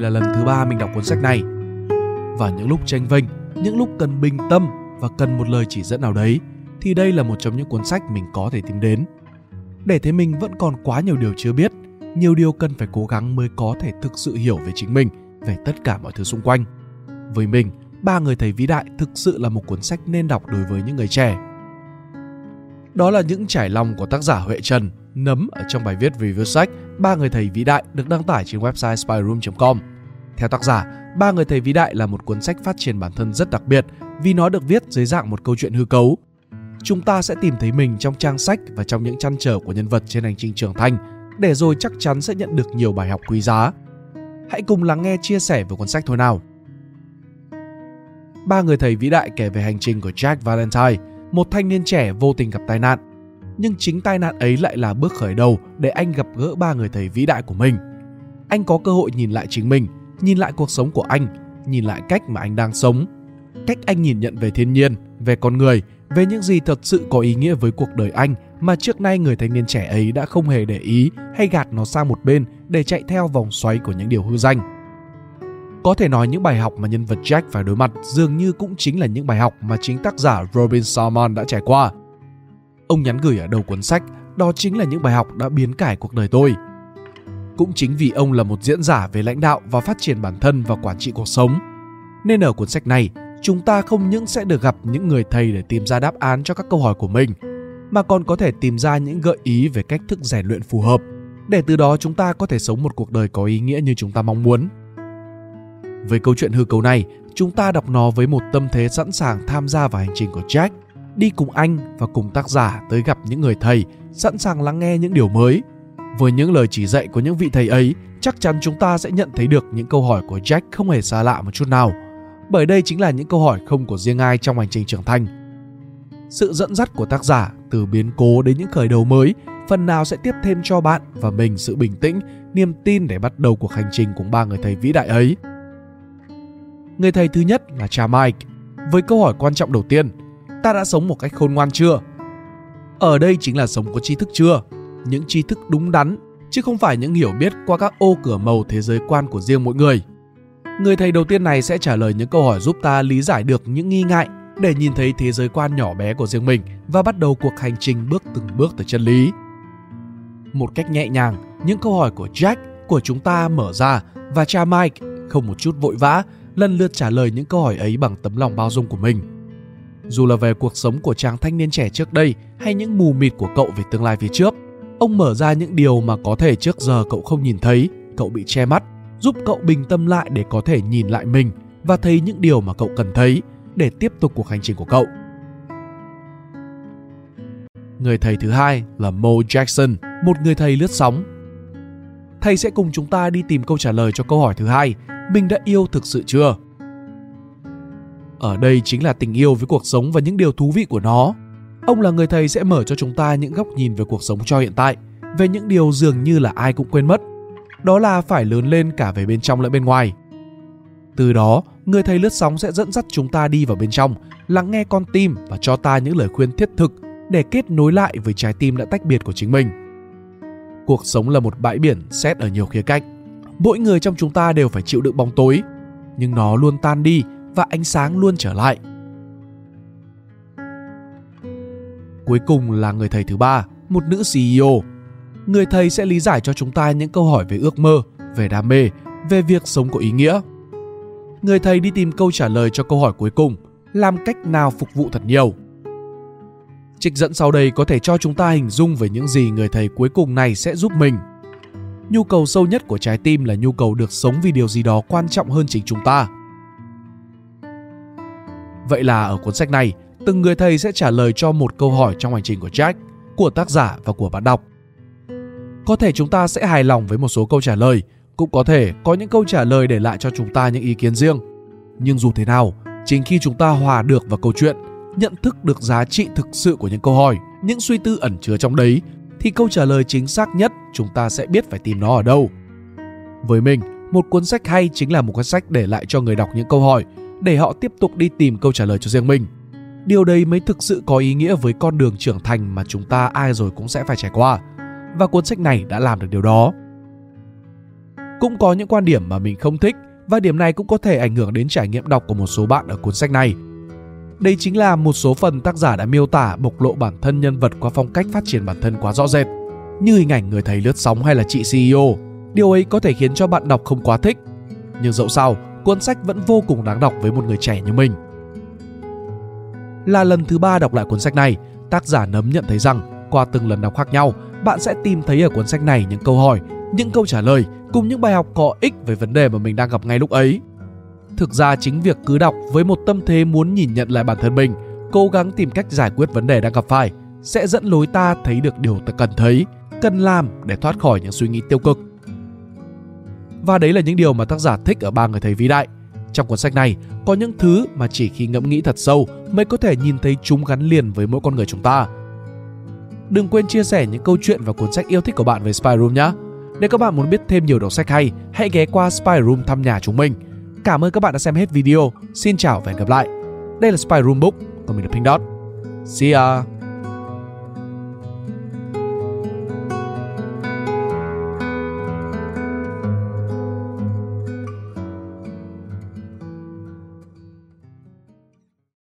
đây là lần thứ ba mình đọc cuốn sách này. Và những lúc tranh vênh, những lúc cần bình tâm và cần một lời chỉ dẫn nào đấy, thì đây là một trong những cuốn sách mình có thể tìm đến. Để thấy mình vẫn còn quá nhiều điều chưa biết, nhiều điều cần phải cố gắng mới có thể thực sự hiểu về chính mình, về tất cả mọi thứ xung quanh. Với mình, Ba người thầy vĩ đại thực sự là một cuốn sách nên đọc đối với những người trẻ. Đó là những trải lòng của tác giả Huệ Trần nấm ở trong bài viết review sách Ba người thầy vĩ đại được đăng tải trên website spyroom.com. Theo tác giả, Ba người thầy vĩ đại là một cuốn sách phát triển bản thân rất đặc biệt vì nó được viết dưới dạng một câu chuyện hư cấu. Chúng ta sẽ tìm thấy mình trong trang sách và trong những chăn trở của nhân vật trên hành trình trưởng thành, để rồi chắc chắn sẽ nhận được nhiều bài học quý giá. Hãy cùng lắng nghe chia sẻ về cuốn sách thôi nào. Ba người thầy vĩ đại kể về hành trình của Jack Valentine, một thanh niên trẻ vô tình gặp tai nạn. Nhưng chính tai nạn ấy lại là bước khởi đầu để anh gặp gỡ ba người thầy vĩ đại của mình. Anh có cơ hội nhìn lại chính mình, nhìn lại cuộc sống của anh, nhìn lại cách mà anh đang sống, cách anh nhìn nhận về thiên nhiên, về con người, về những gì thật sự có ý nghĩa với cuộc đời anh mà trước nay người thanh niên trẻ ấy đã không hề để ý hay gạt nó sang một bên để chạy theo vòng xoáy của những điều hư danh. Có thể nói những bài học mà nhân vật Jack phải đối mặt dường như cũng chính là những bài học mà chính tác giả Robin Salmon đã trải qua. Ông nhắn gửi ở đầu cuốn sách, đó chính là những bài học đã biến cải cuộc đời tôi. Cũng chính vì ông là một diễn giả về lãnh đạo và phát triển bản thân và quản trị cuộc sống, nên ở cuốn sách này, chúng ta không những sẽ được gặp những người thầy để tìm ra đáp án cho các câu hỏi của mình, mà còn có thể tìm ra những gợi ý về cách thức rèn luyện phù hợp, để từ đó chúng ta có thể sống một cuộc đời có ý nghĩa như chúng ta mong muốn. Với câu chuyện hư cấu này, chúng ta đọc nó với một tâm thế sẵn sàng tham gia vào hành trình của Jack, đi cùng anh và cùng tác giả tới gặp những người thầy, sẵn sàng lắng nghe những điều mới. Với những lời chỉ dạy của những vị thầy ấy, chắc chắn chúng ta sẽ nhận thấy được những câu hỏi của Jack không hề xa lạ một chút nào. Bởi đây chính là những câu hỏi không của riêng ai trong hành trình trưởng thành. Sự dẫn dắt của tác giả từ biến cố đến những khởi đầu mới phần nào sẽ tiếp thêm cho bạn và mình sự bình tĩnh, niềm tin để bắt đầu cuộc hành trình cùng ba người thầy vĩ đại ấy. Người thầy thứ nhất là cha Mike. Với câu hỏi quan trọng đầu tiên, ta đã sống một cách khôn ngoan chưa? Ở đây chính là sống có tri thức chưa? Những tri thức đúng đắn, chứ không phải những hiểu biết qua các ô cửa màu thế giới quan của riêng mỗi người. Người thầy đầu tiên này sẽ trả lời những câu hỏi giúp ta lý giải được những nghi ngại để nhìn thấy thế giới quan nhỏ bé của riêng mình và bắt đầu cuộc hành trình bước từng bước tới chân lý. Một cách nhẹ nhàng, những câu hỏi của Jack của chúng ta mở ra và cha Mike không một chút vội vã lần lượt trả lời những câu hỏi ấy bằng tấm lòng bao dung của mình. Dù là về cuộc sống của chàng thanh niên trẻ trước đây hay những mù mịt của cậu về tương lai phía trước, ông mở ra những điều mà có thể trước giờ cậu không nhìn thấy, cậu bị che mắt, giúp cậu bình tâm lại để có thể nhìn lại mình và thấy những điều mà cậu cần thấy. Để tiếp tục cuộc hành trình của cậu. Người thầy thứ hai là Mo Jackson, một người thầy lướt sóng. Thầy sẽ cùng chúng ta đi tìm câu trả lời cho câu hỏi thứ hai. Mình đã yêu thực sự chưa? Ở đây chính là tình yêu với cuộc sống và những điều thú vị của nó ông là người thầy sẽ mở cho chúng ta những góc nhìn về cuộc sống cho hiện tại, về những điều dường như là ai cũng quên mất. Đó là phải lớn lên cả về bên trong lẫn bên ngoài. Từ đó, người thầy lướt sóng sẽ dẫn dắt chúng ta đi vào bên trong, lắng nghe con tim và cho ta những lời khuyên thiết thực để kết nối lại với trái tim đã tách biệt của chính mình. Cuộc sống là một bãi biển xét ở nhiều khía cạnh. Mỗi người trong chúng ta đều phải chịu đựng bóng tối, nhưng nó luôn tan đi và ánh sáng luôn trở lại. Cuối cùng là người thầy thứ ba, một nữ ceo người thầy sẽ lý giải cho chúng ta những câu hỏi về ước mơ, về đam mê, về việc sống có ý nghĩa. Người thầy đi tìm câu trả lời cho câu hỏi cuối cùng, làm cách nào phục vụ thật nhiều. Trích dẫn sau đây có thể cho chúng ta hình dung về những gì người thầy cuối cùng này sẽ giúp mình. Nhu cầu sâu nhất của trái tim là nhu cầu được sống vì điều gì đó quan trọng hơn chính chúng ta vậy là ở cuốn sách này từng người thầy sẽ trả lời cho một câu hỏi trong hành trình của jack của tác giả và của bạn đọc có thể chúng ta sẽ hài lòng với một số câu trả lời cũng có thể có những câu trả lời để lại cho chúng ta những ý kiến riêng nhưng dù thế nào chính khi chúng ta hòa được vào câu chuyện nhận thức được giá trị thực sự của những câu hỏi những suy tư ẩn chứa trong đấy thì câu trả lời chính xác nhất chúng ta sẽ biết phải tìm nó ở đâu. Với mình, một cuốn sách hay chính là một cuốn sách để lại cho người đọc những câu hỏi để họ tiếp tục đi tìm câu trả lời cho riêng mình. Điều đấy mới thực sự có ý nghĩa với con đường trưởng thành mà chúng ta ai rồi cũng sẽ phải trải qua. Và cuốn sách này đã làm được điều đó. Cũng có những quan điểm mà mình không thích và điểm này cũng có thể ảnh hưởng đến trải nghiệm đọc của một số bạn ở cuốn sách này. Đây chính là một số phần tác giả đã miêu tả bộc lộ bản thân nhân vật qua phong cách phát triển bản thân quá rõ rệt, như hình ảnh người thầy lướt sóng hay là chị CEO. Điều ấy có thể khiến cho bạn đọc không quá thích, nhưng dẫu sao, cuốn sách vẫn vô cùng đáng đọc với một người trẻ như mình. Là lần thứ ba đọc lại cuốn sách này, tác giả nấm nhận thấy rằng qua từng lần đọc khác nhau, bạn sẽ tìm thấy ở cuốn sách này những câu hỏi, những câu trả lời cùng những bài học có ích về vấn đề mà mình đang gặp ngay lúc ấy. Thực ra chính việc cứ đọc với một tâm thế muốn nhìn nhận lại bản thân mình, cố gắng tìm cách giải quyết vấn đề đang gặp phải sẽ dẫn lối ta thấy được điều ta cần thấy, cần làm để thoát khỏi những suy nghĩ tiêu cực. Và đấy là những điều mà tác giả thích ở ba người thầy vĩ đại. Trong cuốn sách này có những thứ mà chỉ khi ngẫm nghĩ thật sâu mới có thể nhìn thấy chúng gắn liền với mỗi con người chúng ta. Đừng quên chia sẻ những câu chuyện và cuốn sách yêu thích của bạn về Spy Room nhé. Nếu các bạn muốn biết thêm nhiều đọc sách hay, hãy ghé qua Spy Room thăm nhà chúng mình. Cảm ơn các bạn đã xem hết video. Xin chào và hẹn gặp lại. Đây là Spy Room Book, còn mình là Pink Dot. See ya!